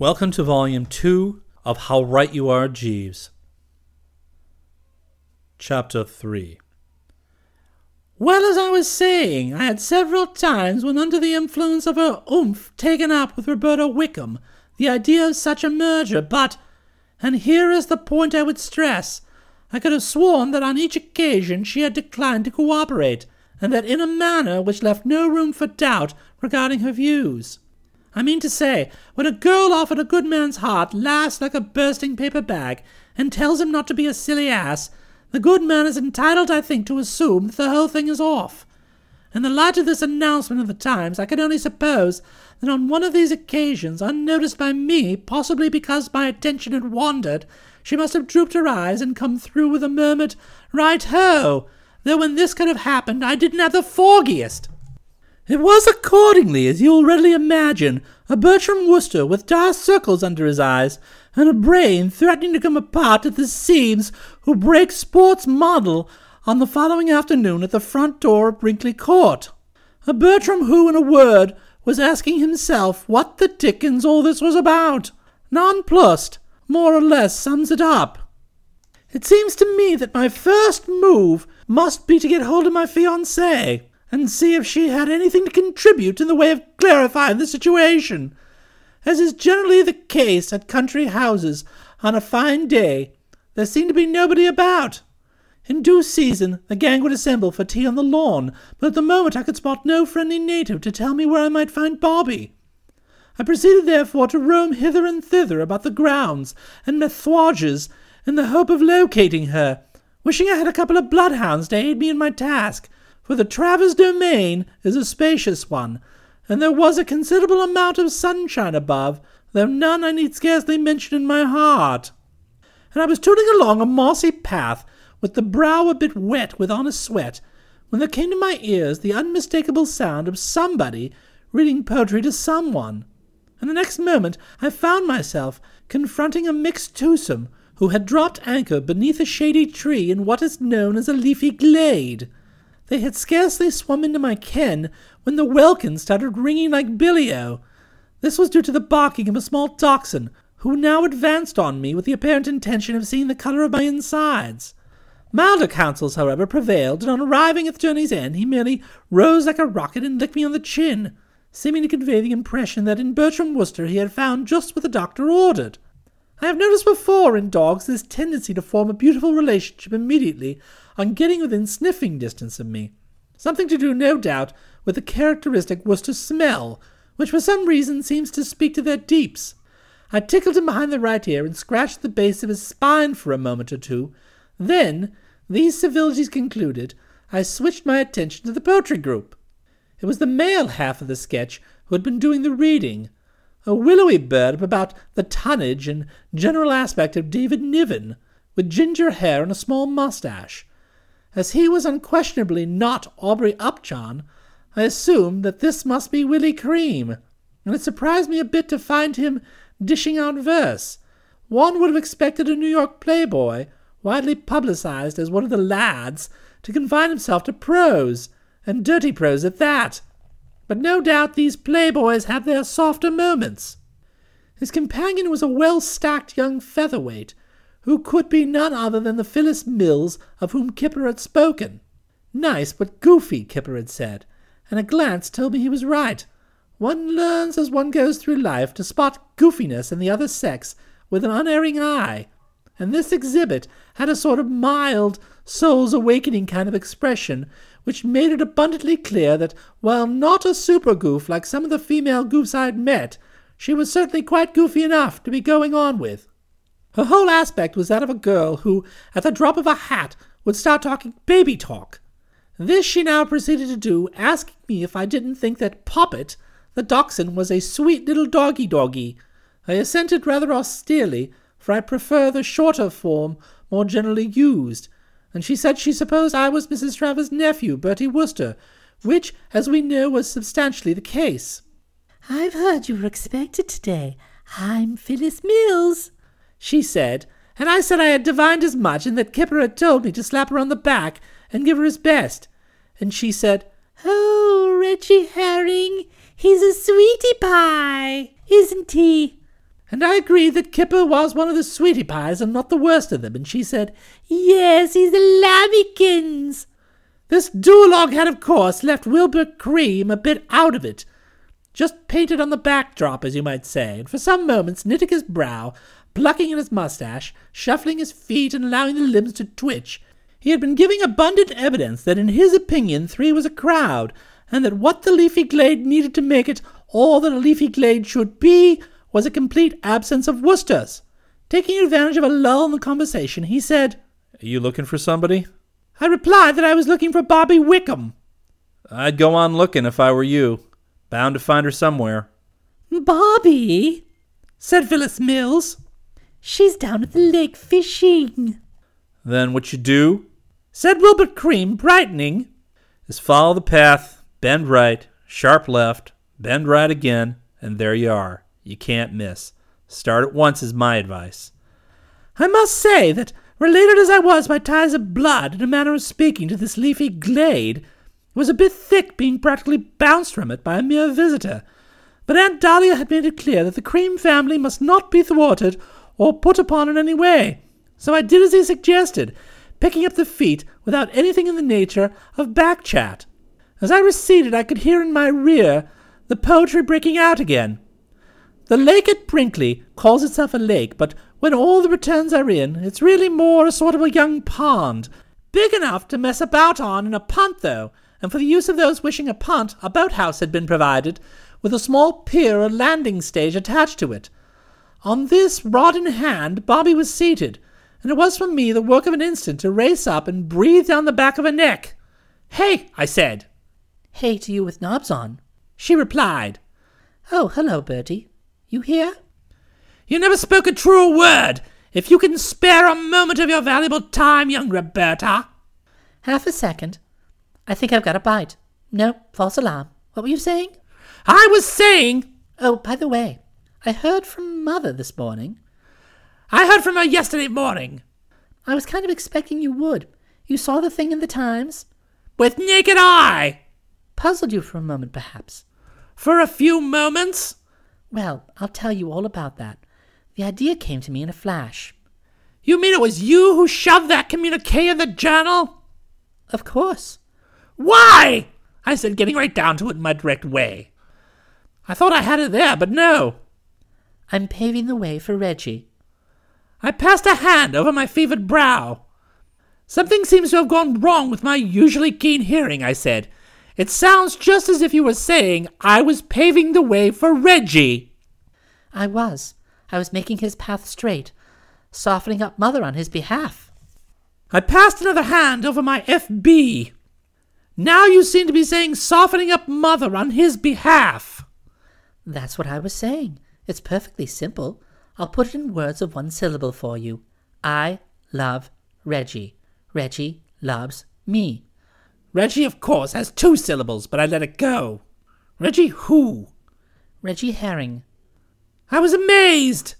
Welcome to Volume 2 of How Right You Are, Jeeves. Chapter 3 Well, as I was saying, I had several times, when under the influence of her oomph, taken up with Roberta Wickham the idea of such a merger, but, and here is the point I would stress, I could have sworn that on each occasion she had declined to cooperate, and that in a manner which left no room for doubt regarding her views. I mean to say, when a girl offered a good man's heart laughs like a bursting paper bag and tells him not to be a silly ass, the good man is entitled, I think, to assume that the whole thing is off. In the light of this announcement of the Times, I can only suppose that on one of these occasions, unnoticed by me, possibly because my attention had wandered, she must have drooped her eyes and come through with a murmured right ho, though when this could have happened I didn't have the foggiest. It was accordingly, as you will readily imagine, a Bertram Wooster with dark circles under his eyes, and a brain threatening to come apart at the seams, who breaks sports model on the following afternoon at the front door of Brinkley Court. A Bertram who, in a word, was asking himself what the dickens all this was about. Nonplussed, more or less sums it up. It seems to me that my first move must be to get hold of my fiancée and see if she had anything to contribute in the way of clarifying the situation. As is generally the case at country houses on a fine day, there seemed to be nobody about. In due season, the gang would assemble for tea on the lawn, but at the moment I could spot no friendly native to tell me where I might find Bobby. I proceeded therefore to roam hither and thither about the grounds and messuages in the hope of locating her, wishing I had a couple of bloodhounds to aid me in my task, for the Travers domain is a spacious one, and there was a considerable amount of sunshine above, though none I need scarcely mention in my heart. And I was tooling along a mossy path, with the brow a bit wet with honest sweat, when there came to my ears the unmistakable sound of somebody reading poetry to someone. And the next moment I found myself confronting a mixed twosome who had dropped anchor beneath a shady tree in what is known as a leafy glade. They had scarcely swum into my ken when the welkin started ringing like billy-o. This was due to the barking of a small dachshund, who now advanced on me with the apparent intention of seeing the colour of my insides. Milder counsels, however, prevailed, and on arriving at the journey's end, he merely rose like a rocket and licked me on the chin, seeming to convey the impression that in Bertram Wooster he had found just what the doctor ordered. I have noticed before in dogs this tendency to form a beautiful relationship immediately on getting within sniffing distance of me. Something to do, no doubt, with the characteristic Wooster smell, which for some reason seems to speak to their deeps. I tickled him behind the right ear and scratched the base of his spine for a moment or two. Then, these civilities concluded, I switched my attention to the poetry group. It was the male half of the sketch who had been doing the reading, a willowy bird of about the tonnage and general aspect of David Niven, with ginger hair and a small moustache. As he was unquestionably not Aubrey Upjohn, I assumed that this must be Willie Cream, and it surprised me a bit to find him dishing out verse. One would have expected a New York playboy, widely publicized as one of the lads, to confine himself to prose, and dirty prose at that. But no doubt these playboys have their softer moments. His companion was a well-stacked young featherweight, who could be none other than the Phyllis Mills of whom Kipper had spoken. Nice but goofy, Kipper had said, and a glance told me he was right. One learns as one goes through life to spot goofiness in the other sex with an unerring eye, and this exhibit had a sort of mild, soul's awakening kind of expression which made it abundantly clear that while not a super goof like some of the female goofs I had met, she was certainly quite goofy enough to be going on with. Her whole aspect was that of a girl who, at the drop of a hat, would start talking baby talk. This she now proceeded to do, asking me if I didn't think that Poppet, the dachshund, was a sweet little doggy doggy. I assented rather austerely, for I prefer the shorter form more generally used, and she said she supposed I was Mrs. Travers' nephew, Bertie Wooster, which, as we know, was substantially the case. I've heard you were expected today. I'm Phyllis Mills she said, and I said I had divined as much, and that Kipper had told me to slap her on the back and give her his best. And she said, Oh, Reggie Herring, he's a sweetie pie, isn't he? And I agreed that Kipper was one of the sweetie pies and not the worst of them, and she said, Yes, he's a lambikins. This duologue had, of course, left Wilbert Cream a bit out of it. Just painted on the backdrop, as you might say, and for some moments knitting his brow, plucking at his mustache, shuffling his feet, and allowing the limbs to twitch, he had been giving abundant evidence that in his opinion three was a crowd, and that what the leafy glade needed to make it all that a leafy glade should be was a complete absence of Woosters. Taking advantage of a lull in the conversation, he said, Are you looking for somebody? I replied that I was looking for Bobby Wickham. I'd go on looking if I were you. Bound to find her somewhere. Bobby? said Phyllis Mills. She's down at the lake fishing. Then what you do said Wilbert Cream, brightening, is follow the path, bend right, sharp left, bend right again, and there you are. You can't miss. Start at once is my advice. I must say that, related as I was by ties of blood, in a manner of speaking, to this leafy glade, it was a bit thick being practically bounced from it by a mere visitor. But Aunt Dahlia had made it clear that the Cream family must not be thwarted or put upon in any way. So I did as he suggested, picking up the feet without anything in the nature of back chat. As I receded, I could hear in my rear the poetry breaking out again. The lake at Brinkley calls itself a lake, but when all the returns are in, it's really more a sort of a young pond, big enough to mess about on in a punt, though, and for the use of those wishing a punt, a boathouse had been provided, with a small pier or landing stage attached to it. On this, rod in hand, Bobby was seated, and it was for me the work of an instant to race up and breathe down the back of her neck. Hey, I said. Hey to you with knobs on. She replied. Oh, hello, Bertie. You hear? You never spoke a truer word. If you can spare a moment of your valuable time, young Roberta. Half a second. I think I've got a bite. No, false alarm. What were you saying? I was saying. Oh, by the way, I heard from Mother this morning. I heard from her yesterday morning. I was kind of expecting you would. You saw the thing in the Times? With naked eye. Puzzled you for a moment, perhaps. For a few moments. Well, I'll tell you all about that. The idea came to me in a flash. You mean it was you who shoved that communique in the journal? Of course. Why? I said, getting right down to it in my direct way. I thought I had it there, but no. I'm paving the way for Reggie. I passed a hand over my fevered brow. Something seems to have gone wrong with my usually keen hearing, I said. It sounds just as if you were saying I was paving the way for Reggie. I was. I was making his path straight, softening up Mother on his behalf. I passed another hand over my FB. Now you seem to be saying softening up Mother on his behalf. That's what I was saying. It's perfectly simple. I'll put it in words of one syllable for you. I love Reggie. Reggie loves me. Reggie, of course, has two syllables, but I let it go. Reggie who? Reggie Herring. I was amazed.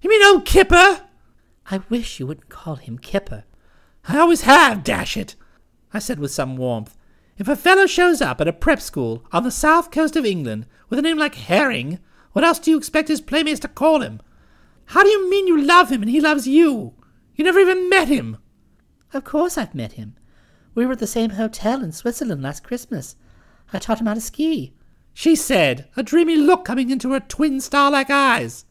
You mean old Kipper? I wish you wouldn't call him Kipper. I always have, dash it, I said with some warmth. If a fellow shows up at a prep school on the south coast of England with a name like Herring, what else do you expect his playmates to call him? How do you mean you love him and he loves you? You never even met him. Of course I've met him. We were at the same hotel in Switzerland last Christmas. I taught him how to ski. She said, a dreamy look coming into her twin star-like eyes.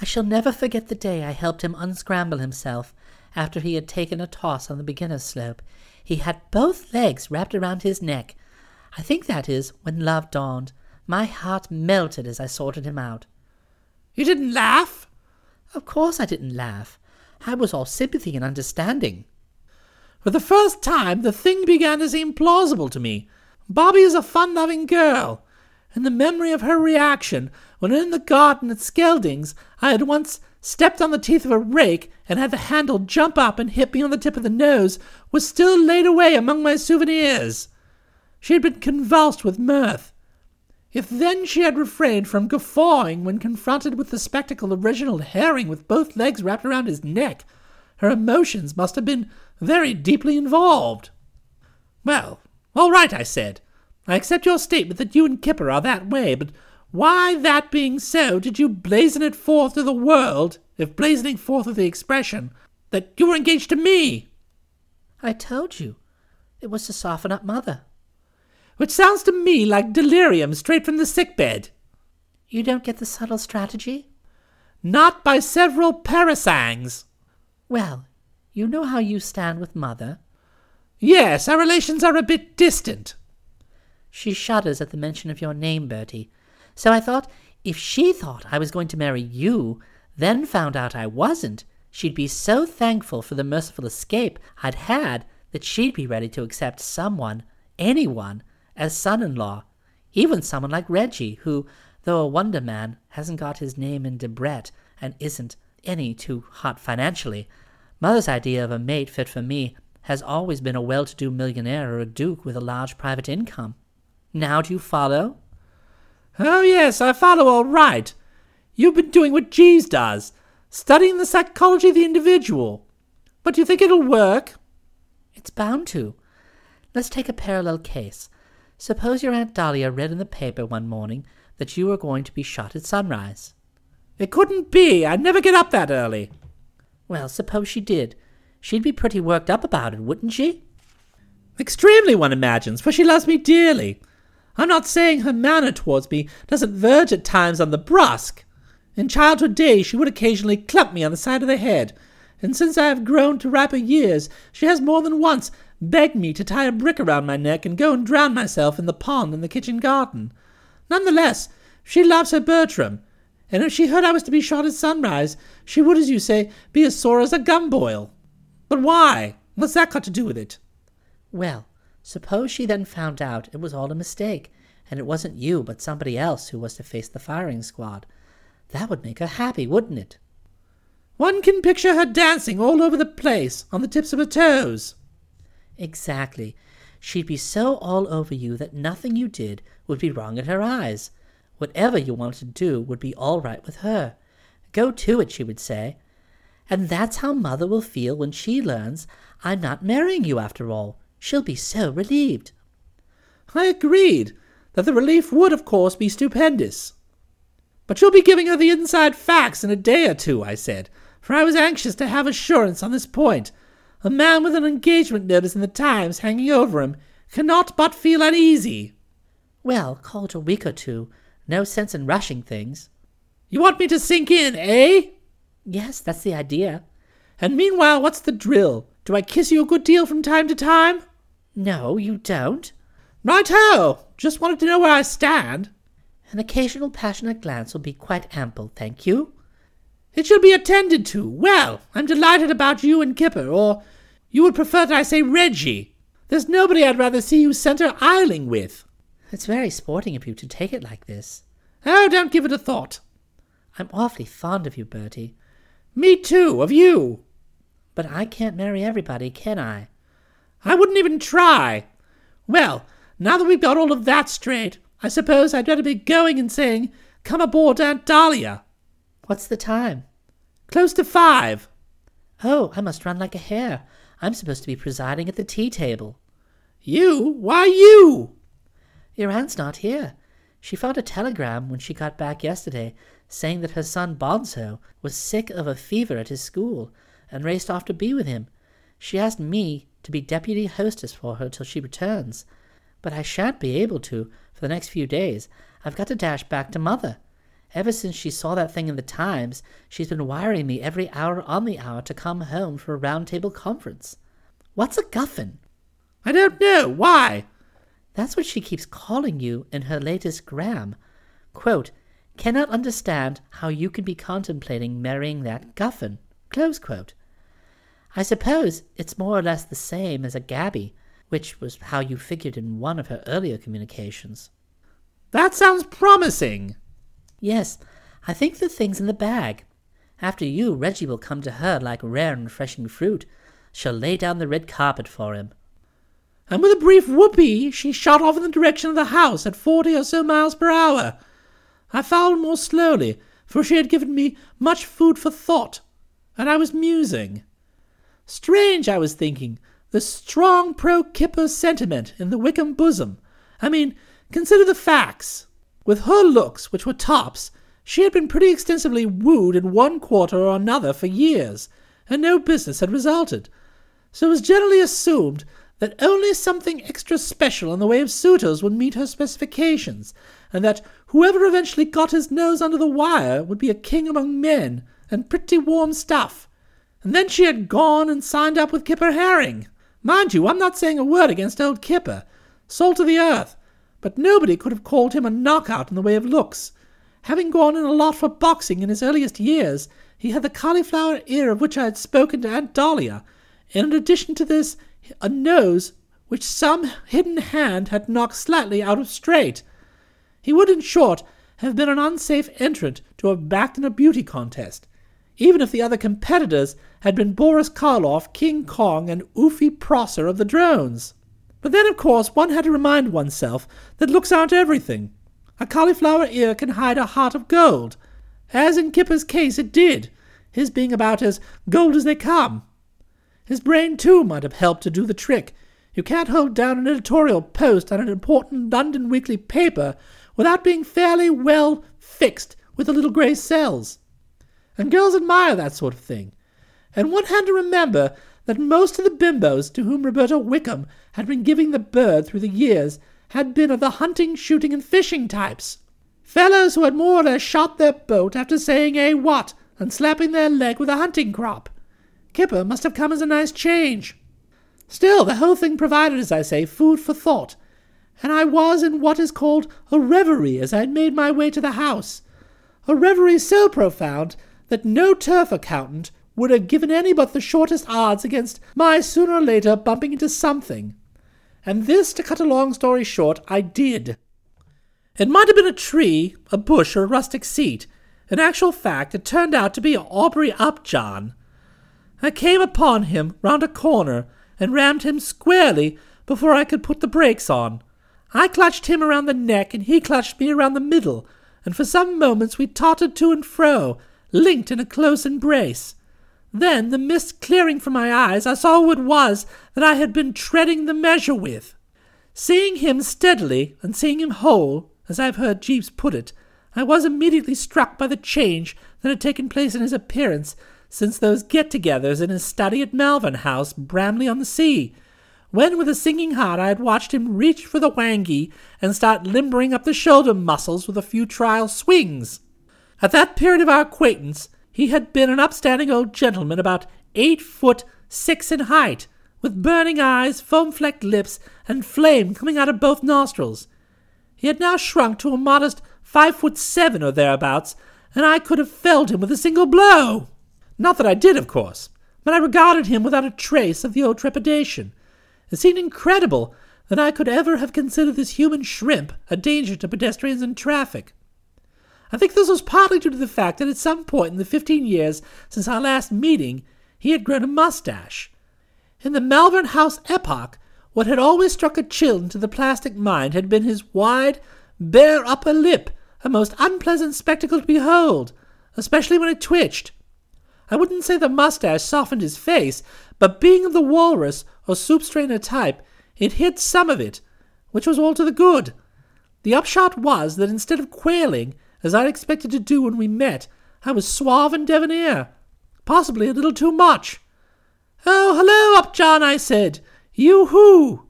I shall never forget the day I helped him unscramble himself after he had taken a toss on the beginner's slope. He had both legs wrapped around his neck. I think that is when love dawned. My heart melted as I sorted him out. You didn't laugh? Of course I didn't laugh. I was all sympathy and understanding. For the first time, the thing began to seem plausible to me. Bobby is a fun-loving girl, and the memory of her reaction when in the garden at Skelding's I had once stepped on the teeth of a rake and had the handle jump up and hit me on the tip of the nose was still laid away among my souvenirs. She had been convulsed with mirth. If then she had refrained from guffawing when confronted with the spectacle of Reginald Herring with both legs wrapped around his neck, her emotions must have been very deeply involved. Well, all right, I said. I accept your statement that you and Kipper are that way, but why, that being so, did you blazon it forth to the world, if blazoning forth of the expression, that you were engaged to me? I told you. It was to soften up Mother. Which sounds to me like delirium straight from the sick bed. You don't get the subtle strategy? Not by several parasangs. Well, you know how you stand with Mother. Yes, our relations are a bit distant. She shudders at the mention of your name, Bertie. So I thought, if she thought I was going to marry you, then found out I wasn't, she'd be so thankful for the merciful escape I'd had that she'd be ready to accept someone, anyone, as son-in-law, even someone like Reggie, who, though a wonder man, hasn't got his name in Debrett and isn't any too hot financially. Mother's idea of a mate fit for me has always been a well-to-do millionaire or a duke with a large private income. Now do you follow? Oh, yes, I follow all right. You've been doing what Jeeves does, studying the psychology of the individual. But do you think it'll work? It's bound to. Let's take a parallel case. Suppose your Aunt Dahlia read in the paper one morning that you were going to be shot at sunrise. It couldn't be. I'd never get up that early. Well, suppose she did. She'd be pretty worked up about it, wouldn't she? Extremely, one imagines, for she loves me dearly. I'm not saying her manner towards me doesn't verge at times on the brusque. In childhood days she would occasionally clump me on the side of the head, and since I have grown to riper years she has more than once begged me to tie a brick around my neck and go and drown myself in the pond in the kitchen garden. None the less, she loves her Bertram, and if she heard I was to be shot at sunrise, she would, as you say, be as sore as a gumboil. But why? What's that got to do with it? Well, suppose she then found out it was all a mistake, and it wasn't you but somebody else who was to face the firing squad. That would make her happy, wouldn't it? One can picture her dancing all over the place, on the tips of her toes. Exactly. She'd be so all over you that nothing you did would be wrong in her eyes. Whatever you wanted to do would be all right with her. Go to it, she would say. And that's how Mother will feel when she learns I'm not marrying you after all. She'll be so relieved. I agreed that the relief would, of course, be stupendous. But you'll be giving her the inside facts in a day or two, I said, for I was anxious to have assurance on this point. A man with an engagement notice in the Times hanging over him cannot but feel uneasy. Well, call it a week or two. No sense in rushing things. You want me to sink in, eh? Yes, that's the idea. And meanwhile, what's the drill? Do I kiss you a good deal from time to time? No, you don't. Right ho! Just wanted to know where I stand. An occasional passionate glance will be quite ample, thank you. It shall be attended to. Well, I'm delighted about you and Kipper, or you would prefer that I say Reggie. There's nobody I'd rather see you centre isling with. It's very sporting of you to take it like this. Oh, don't give it a thought. I'm awfully fond of you, Bertie. Me too, of you. But I can't marry everybody, can I? I wouldn't even try. Well, now that we've got all of that straight, I suppose I'd better be going and saying, Come aboard Aunt Dahlia. What's the time? Close to five. Oh, I must run like a hare. I'm supposed to be presiding at the tea table. You? Why you? Your aunt's not here. She found a telegram when she got back yesterday saying that her son Bonzo was sick of a fever at his school and raced off to be with him. She asked me to be deputy hostess for her till she returns. But I shan't be able to for the next few days. I've got to dash back to mother. Ever since she saw that thing in the Times, she's been wiring me every hour on the hour to come home for a round table conference. What's a guffin? I don't know. Why? That's what she keeps calling you in her latest gram. Quote, cannot understand how you can be contemplating marrying that guffin. Close quote. I suppose it's more or less the same as a Gabby, which was how you figured in one of her earlier communications. That sounds promising. Yes, I think the thing's in the bag. After you, Reggie will come to her like rare and refreshing fruit. She'll lay down the red carpet for him. And with a brief whoopee, she shot off in the direction of the house at forty or so miles per hour. I followed more slowly, for she had given me much food for thought, and I was musing. Strange, I was thinking, the strong pro-Kipper sentiment in the Wickham bosom. I mean, consider the facts. with her looks, which were tops, she had been pretty extensively wooed in one quarter or another for years, and no business had resulted. So it was generally assumed that only something extra special in the way of suitors would meet her specifications, and that whoever eventually got his nose under the wire would be a king among men, and pretty warm stuff. And then she had gone and signed up with Kipper Herring. Mind you, I'm not saying a word against old Kipper. Salt of the earth. But nobody could have called him a knockout in the way of looks. Having gone in a lot for boxing in his earliest years, he had the cauliflower ear of which I had spoken to Aunt Dahlia, and in addition to this, a nose which some hidden hand had knocked slightly out of straight. He would, in short, have been an unsafe entrant to have backed in a beauty contest, even if the other competitors had been Boris Karloff, King Kong, and Oofy Prosser of the drones. But then, of course, one had to remind oneself that looks aren't everything. A cauliflower ear can hide a heart of gold, as in Kipper's case it did, his being about as gold as they come. His brain, too, might have helped to do the trick. You can't hold down an editorial post on an important London weekly paper without being fairly well fixed with the little grey cells. And girls admire that sort of thing. And one had to remember that most of the bimbos to whom Roberta Wickham had been giving the bird through the years had been of the hunting, shooting, and fishing types. Fellows who had more or less shot their boat after saying a what and slapping their leg with a hunting crop. Kipper must have come as a nice change. Still, the whole thing provided, as I say, food for thought, and I was in what is called a reverie as I made my way to the house. A reverie so profound that no turf accountant would have given any but the shortest odds against my sooner or later bumping into something and this, to cut a long story short, I did. It might have been a tree, a bush, or a rustic seat. In actual fact, it turned out to be Aubrey Upjohn. I came upon him round a corner and rammed him squarely before I could put the brakes on. I clutched him around the neck and he clutched me around the middle, and for some moments we tottered to and fro, linked in a close embrace. Then, the mist clearing from my eyes, I saw who it was that I had been treading the measure with. Seeing him steadily, and seeing him whole, as I have heard Jeeves put it, I was immediately struck by the change that had taken place in his appearance since those get-togethers in his study at Malvern House, Bramley on the Sea, when with a sinking heart I had watched him reach for the whangee and start limbering up the shoulder muscles with a few trial swings. At that period of our acquaintance, he had been an upstanding old gentleman about eight foot six in height, with burning eyes, foam flecked lips, and flame coming out of both nostrils. He had now shrunk to a modest five foot seven or thereabouts, and I could have felled him with a single blow. Not that I did, of course, but I regarded him without a trace of the old trepidation. It seemed incredible that I could ever have considered this human shrimp a danger to pedestrians and traffic. I think this was partly due to the fact that at some point in the fifteen years since our last meeting he had grown a mustache. In the Malvern House epoch, what had always struck a chill into the plastic mind had been his wide, bare upper lip, a most unpleasant spectacle to behold, especially when it twitched. I wouldn't say the mustache softened his face, but being of the walrus or soup strainer type, it hid some of it, which was all to the good. The upshot was that instead of quailing, as I'd expected to do when we met, I was suave and debonair, possibly a little too much. Oh, hello, Upjohn, I said. You who?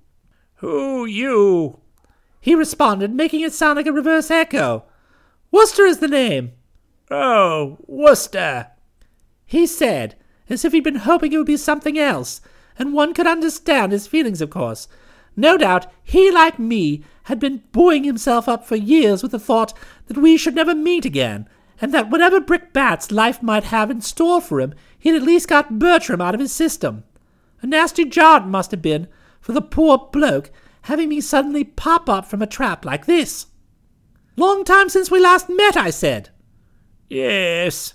Who you? He responded, making it sound like a reverse echo. Wooster is the name. Oh, Wooster, he said, as if he'd been hoping it would be something else, and one could understand his feelings, of course. No doubt he, like me, had been buoying himself up for years with the thought that we should never meet again, and that whatever brickbats life might have in store for him, he'd at least got Bertram out of his system. A nasty jar it must have been for the poor bloke having me suddenly pop up from a trap like this. Long time since we last met, I said. Yes.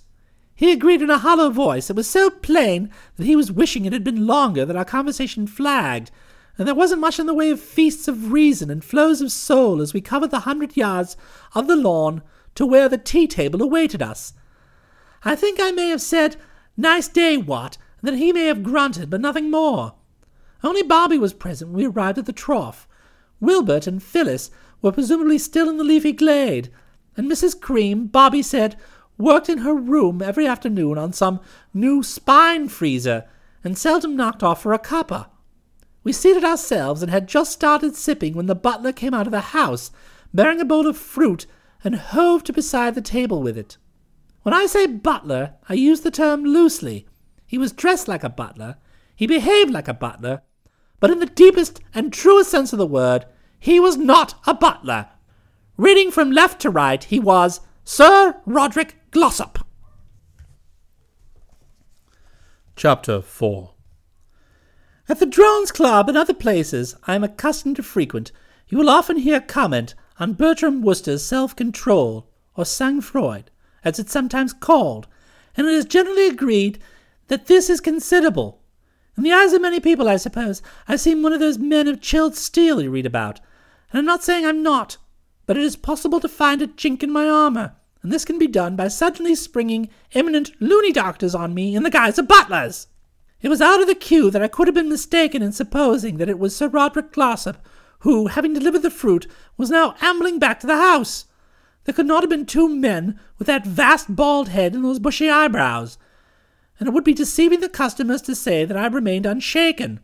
He agreed in a hollow voice that was so plain that he was wishing it had been longer that our conversation flagged, and there wasn't much in the way of feasts of reason and flows of soul as we covered the hundred yards of the lawn to where the tea table awaited us. I think I may have said, Nice day, Watt, and that he may have grunted, but nothing more. Only Bobby was present when we arrived at the trough. Wilbert and Phyllis were presumably still in the leafy glade, and Mrs. Cream, Bobby said, worked in her room every afternoon on some new spine freezer, and seldom knocked off for a cuppa. We seated ourselves and had just started sipping when the butler came out of the house, bearing a bowl of fruit, and hove to beside the table with it. When I say butler, I use the term loosely. He was dressed like a butler, he behaved like a butler, but in the deepest and truest sense of the word, he was not a butler. Reading from left to right, he was Sir Roderick Glossop. Chapter 4 At the Drones Club and other places I am accustomed to frequent, you will often hear comment on Bertram Wooster's self-control, or sang-froid, as it's sometimes called, and it is generally agreed that this is considerable. In the eyes of many people, I suppose, I seem one of those men of chilled steel you read about, and I'm not saying I'm not, but it is possible to find a chink in my armor, and this can be done by suddenly springing eminent loony doctors on me in the guise of butlers. It was out of the queue that I could have been mistaken in supposing that it was Sir Roderick Glossop, who, having delivered the fruit, was now ambling back to the house. There could not have been two men with that vast bald head and those bushy eyebrows, and it would be deceiving the customers to say that I remained unshaken.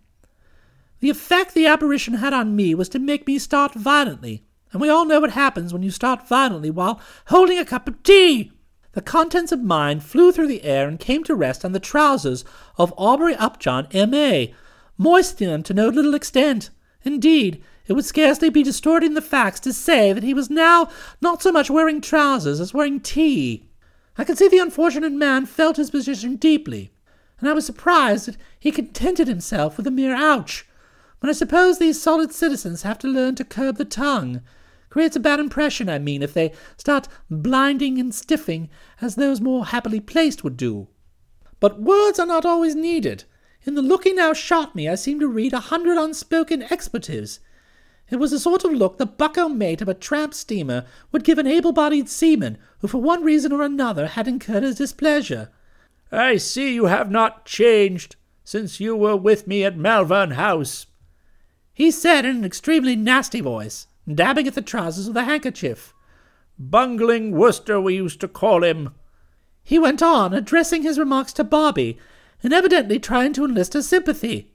The effect the apparition had on me was to make me start violently, and we all know what happens when you start violently while holding a cup of tea. The contents of mine flew through the air and came to rest on the trousers of Aubrey Upjohn, M.A., moistening them to no little extent. Indeed, it would scarcely be distorting the facts to say that he was now not so much wearing trousers as wearing tea. I could see the unfortunate man felt his position deeply, and I was surprised that he contented himself with a mere ouch. But I suppose these solid citizens have to learn to curb the tongue. Creates a bad impression, I mean, if they start blinding and stiffing as those more happily placed would do. But words are not always needed. In the look he now shot me, I seemed to read a hundred unspoken expletives. It was the sort of look the bucko mate of a tramp steamer would give an able-bodied seaman who for one reason or another had incurred his displeasure. I see you have not changed since you were with me at Malvern House, he said in an extremely nasty voice, dabbing at the trousers with a handkerchief. Bungling Wooster, we used to call him. He went on, addressing his remarks to Bobby, and evidently trying to enlist her sympathy.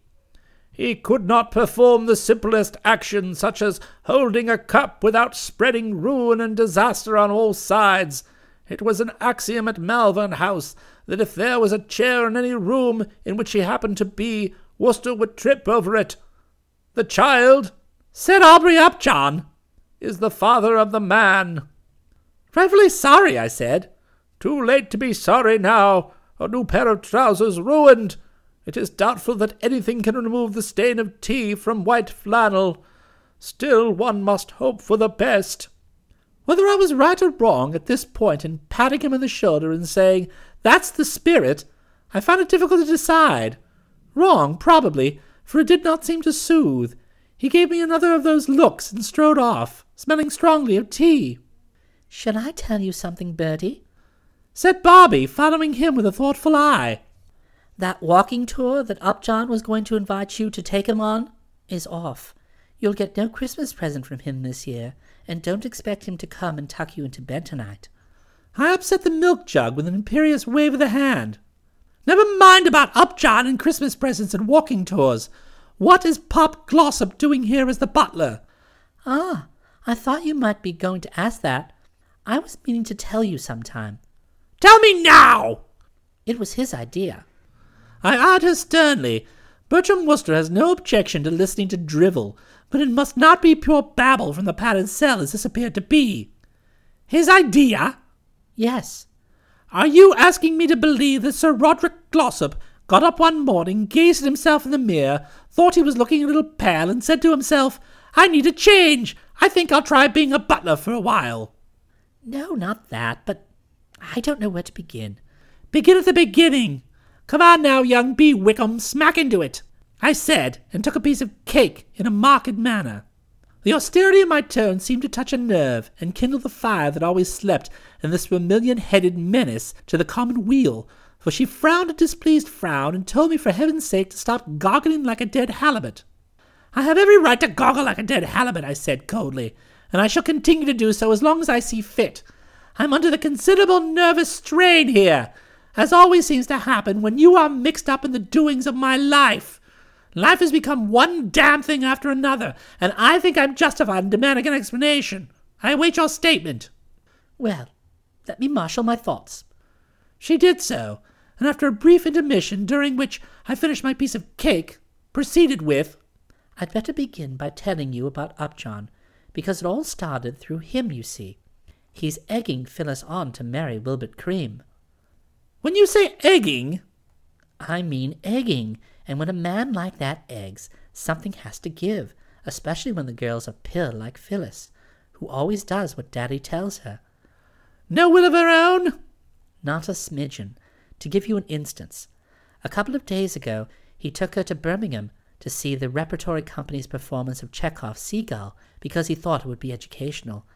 He could not perform the simplest action, such as holding a cup without spreading ruin and disaster on all sides. It was an axiom at Malvern House that if there was a chair in any room in which he happened to be, Wooster would trip over it. The child, said Aubrey Upjohn, is the father of the man. Dreadfully sorry, I said. Too late to be sorry now. A new pair of trousers ruined. It is doubtful that anything can remove the stain of tea from white flannel. Still, one must hope for the best. Whether I was right or wrong at this point in patting him on the shoulder and saying, That's the spirit, I found it difficult to decide. Wrong, probably, for it did not seem to soothe. He gave me another of those looks and strode off, smelling strongly of tea. Shall I tell you something, Bertie? said Bobby, following him with a thoughtful eye. That walking tour that Upjohn was going to invite you to take him on is off. You'll get no Christmas present from him this year, and don't expect him to come and tuck you into bed tonight. I upset the milk jug with an imperious wave of the hand. Never mind about Upjohn and Christmas presents and walking tours. What is Pop Glossop doing here as the butler? Ah, I thought you might be going to ask that. I was meaning to tell you sometime. Tell me now! It was his idea. I eyed her sternly. Bertram Wooster has no objection to listening to drivel, but it must not be pure babble from the padded cell as this appeared to be. His idea? Yes. Are you asking me to believe that Sir Roderick Glossop got up one morning, gazed at himself in the mirror, thought he was looking a little pale, and said to himself, I need a change. I think I'll try being a butler for a while. No, not that, but I don't know where to begin. Begin at the beginning. Come on now, young B. Wickham, smack into it. I said, and took a piece of cake in a marked manner. The austerity of my tone seemed to touch a nerve and kindle the fire that always slept in this vermilion-headed menace to the common weal, for she frowned a displeased frown and told me for heaven's sake to stop goggling like a dead halibut. I have every right to goggle like a dead halibut, I said coldly, and I shall continue to do so as long as I see fit. I'm under the considerable nervous strain here, as always seems to happen when you are mixed up in the doings of my life. Life has become one damn thing after another, and I think I'm justified in demanding an explanation. I await your statement. Well, let me marshal my thoughts. She did so, and after a brief intermission, during which I finished my piece of cake, proceeded with, I'd better begin by telling you about Upjohn, because it all started through him, you see. He's egging Phyllis on to marry Wilbert Cream. When you say egging, I mean egging, and when a man like that eggs, something has to give, especially when the girl's a pill like Phyllis, who always does what Daddy tells her. no will of her own? Not a smidgen. To give you an instance, a couple of days ago he took her to Birmingham to see the repertory company's performance of Chekhov's Seagull because he thought it would be educational.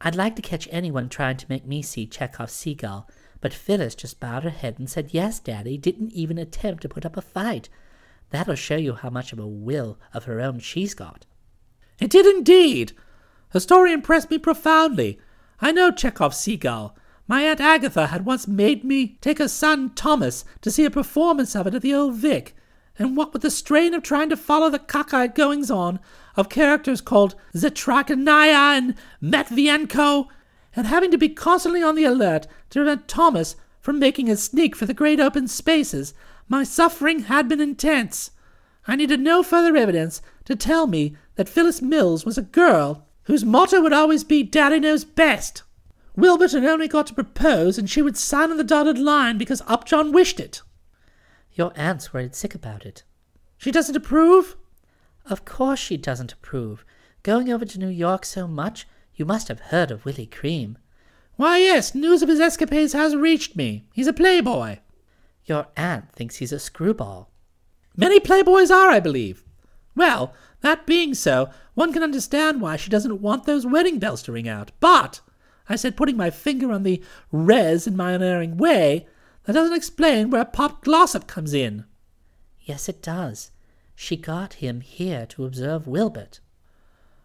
I'd like to catch anyone trying to make me see Chekhov's Seagull, but Phyllis just bowed her head and said, Yes, Daddy, didn't even attempt to put up a fight. That'll show you how much of a will of her own she's got. It did indeed. Her story impressed me profoundly. I know Chekhov's Seagull. My Aunt Agatha had once made me take her son Thomas to see a performance of it at the Old Vic, and what with the strain of trying to follow the cockeyed goings on of characters called Zarechnaya and Medvedenko, and having to be constantly on the alert to prevent Thomas from making a sneak for the great open spaces, my suffering had been intense. I needed no further evidence to tell me that Phyllis Mills was a girl whose motto would always be Daddy knows best. Wilbert had only got to propose, and she would sign on the dotted line because Upjohn wished it. Your aunt's worried sick about it. She doesn't approve? Of course she doesn't approve. Going over to New York so much, you must have heard of Willie Cream. Why, yes, news of his escapades has reached me. He's a playboy. Your aunt thinks he's a screwball. Many playboys are, I believe. Well, that being so, one can understand why she doesn't want those wedding bells to ring out. But, I said, putting my finger on the res in my unerring way, that doesn't explain where Pop Glossop comes in. Yes, it does. She got him here to observe Wilbert.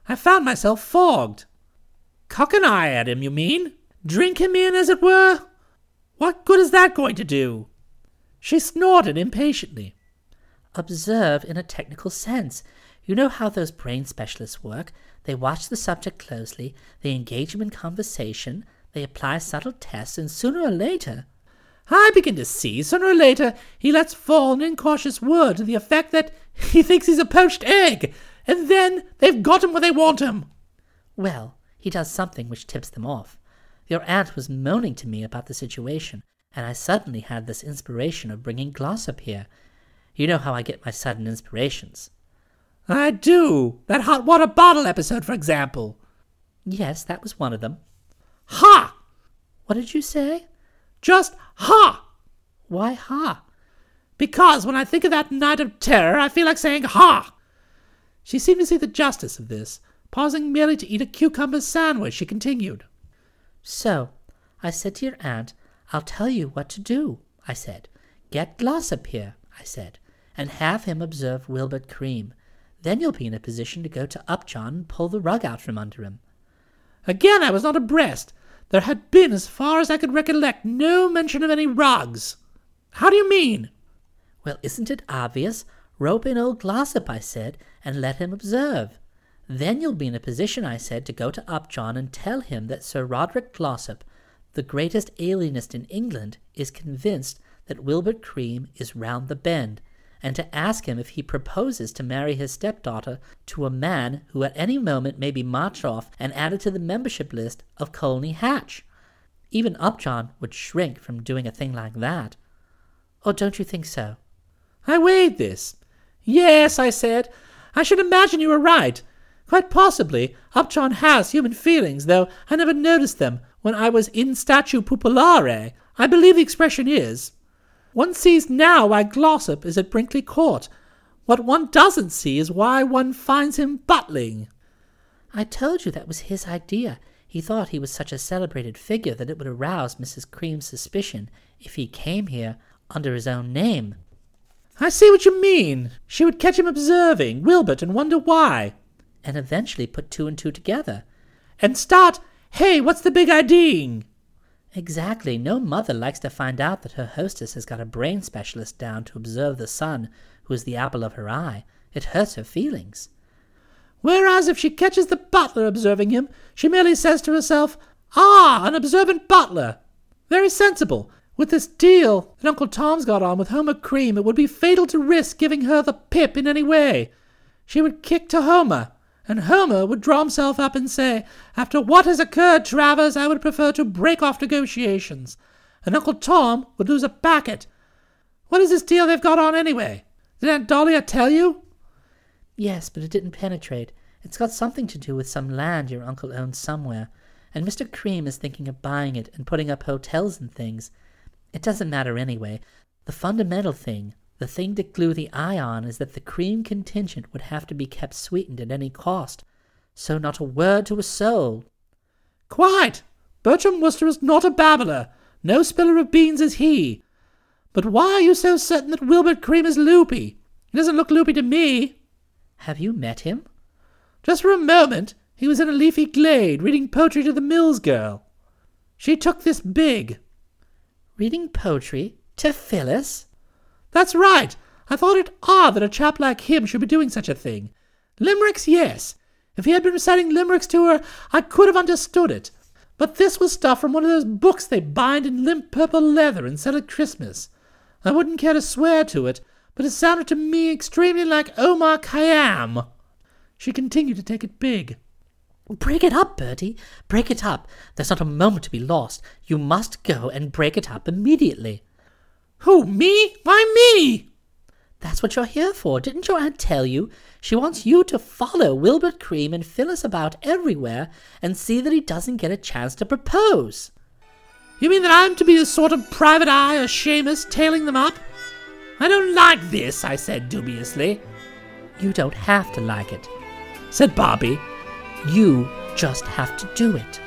I found myself fogged. Cock an eye at him, you mean? Drink him in, as it were? What good is that going to do? She snorted impatiently. Observe in a technical sense. You know how those brain specialists work. They watch the subject closely, they engage him in conversation, they apply subtle tests, and sooner or later. I begin to see, sooner or later, he lets fall an incautious word to the effect that he thinks he's a poached egg, and then they've got him where they want him. Well, he does something which tips them off. Your aunt was moaning to me about the situation, and I suddenly had this inspiration of bringing Glossop here. You know how I get my sudden inspirations. I do. That hot water bottle episode, for example. Yes, that was one of them. Ha! What did you say? Just ha! Why, ha? Because when I think of that night of terror, I feel like saying ha! She seemed to see the justice of this. Pausing merely to eat a cucumber sandwich, she continued. So, I said to your aunt, I'll tell you what to do, I said. Get Glossop here, I said, and have him observe Wilbert Cream. Then you'll be in a position to go to Upjohn and pull the rug out from under him. Again I was not abreast. There had been, as far as I could recollect, no mention of any rugs. How do you mean? Well, isn't it obvious? Rope in old Glossop, I said, and let him observe. Then you'll be in a position, I said, to go to Upjohn and tell him that Sir Roderick Glossop, the greatest alienist in England, is convinced that Wilbert Cream is round the bend, and to ask him if he proposes to marry his stepdaughter to a man who at any moment may be marched off and added to the membership list of Colney Hatch. Even Upjohn would shrink from doing a thing like that. Or don't you think so? I weighed this. Yes, I said. I should imagine you were right. Quite possibly, Upjohn has human feelings, though I never noticed them when I was in statu pupillare. I believe the expression is. One sees now why Glossop is at Brinkley Court. What one doesn't see is why one finds him buttling. I told you that was his idea. He thought he was such a celebrated figure that it would arouse Mrs. Cream's suspicion if he came here under his own name. I see what you mean. She would catch him observing Wilbert and wonder why. And eventually put two and two together. and start, hey, what's the big IDing? Exactly. No mother likes to find out that her hostess has got a brain specialist down to observe the son, who is the apple of her eye. It hurts her feelings. Whereas if she catches the butler observing him, she merely says to herself, Ah, an observant butler. Very sensible. With this deal that Uncle Tom's got on with Homer Cream, it would be fatal to risk giving her the pip in any way. She would kick to Homer, and Homer would draw himself up and say, After what has occurred, Travers, I would prefer to break off negotiations. And Uncle Tom would lose a packet. What is this deal they've got on anyway? Did Aunt Dahlia tell you? Yes, but it didn't penetrate. It's got something to do with some land your uncle owns somewhere, and Mr. Cream is thinking of buying it and putting up hotels and things. It doesn't matter anyway. The fundamental thing, the thing to glue the eye on, is that the cream contingent would have to be kept sweetened at any cost. So not a word to a soul. Quite. Bertram Wooster is not a babbler. No spiller of beans is he. But why are you so certain that Wilbert Cream is loopy? He doesn't look loopy to me. Have you met him? Just for a moment. He was in a leafy glade reading poetry to the Mills girl. She took this big. Reading poetry to Phyllis? That's right. I thought it odd that a chap like him should be doing such a thing. Limericks, yes. If he had been reciting limericks to her, I could have understood it. But this was stuff from one of those books they bind in limp purple leather and sell at Christmas. I wouldn't care to swear to it, but it sounded to me extremely like Omar Khayyam. She continued to take it big. Break it up, Bertie. Break it up. There's not a moment to be lost. You must go and break it up immediately. Who, me? Why me? That's what you're here for. Didn't your aunt tell you? She wants you to follow Wilbert Cream and Phyllis about everywhere and see that he doesn't get a chance to propose. You mean that I'm to be a sort of private eye or shamus tailing them up? I don't like this, I said dubiously. You don't have to like it, said Bobby. You just have to do it.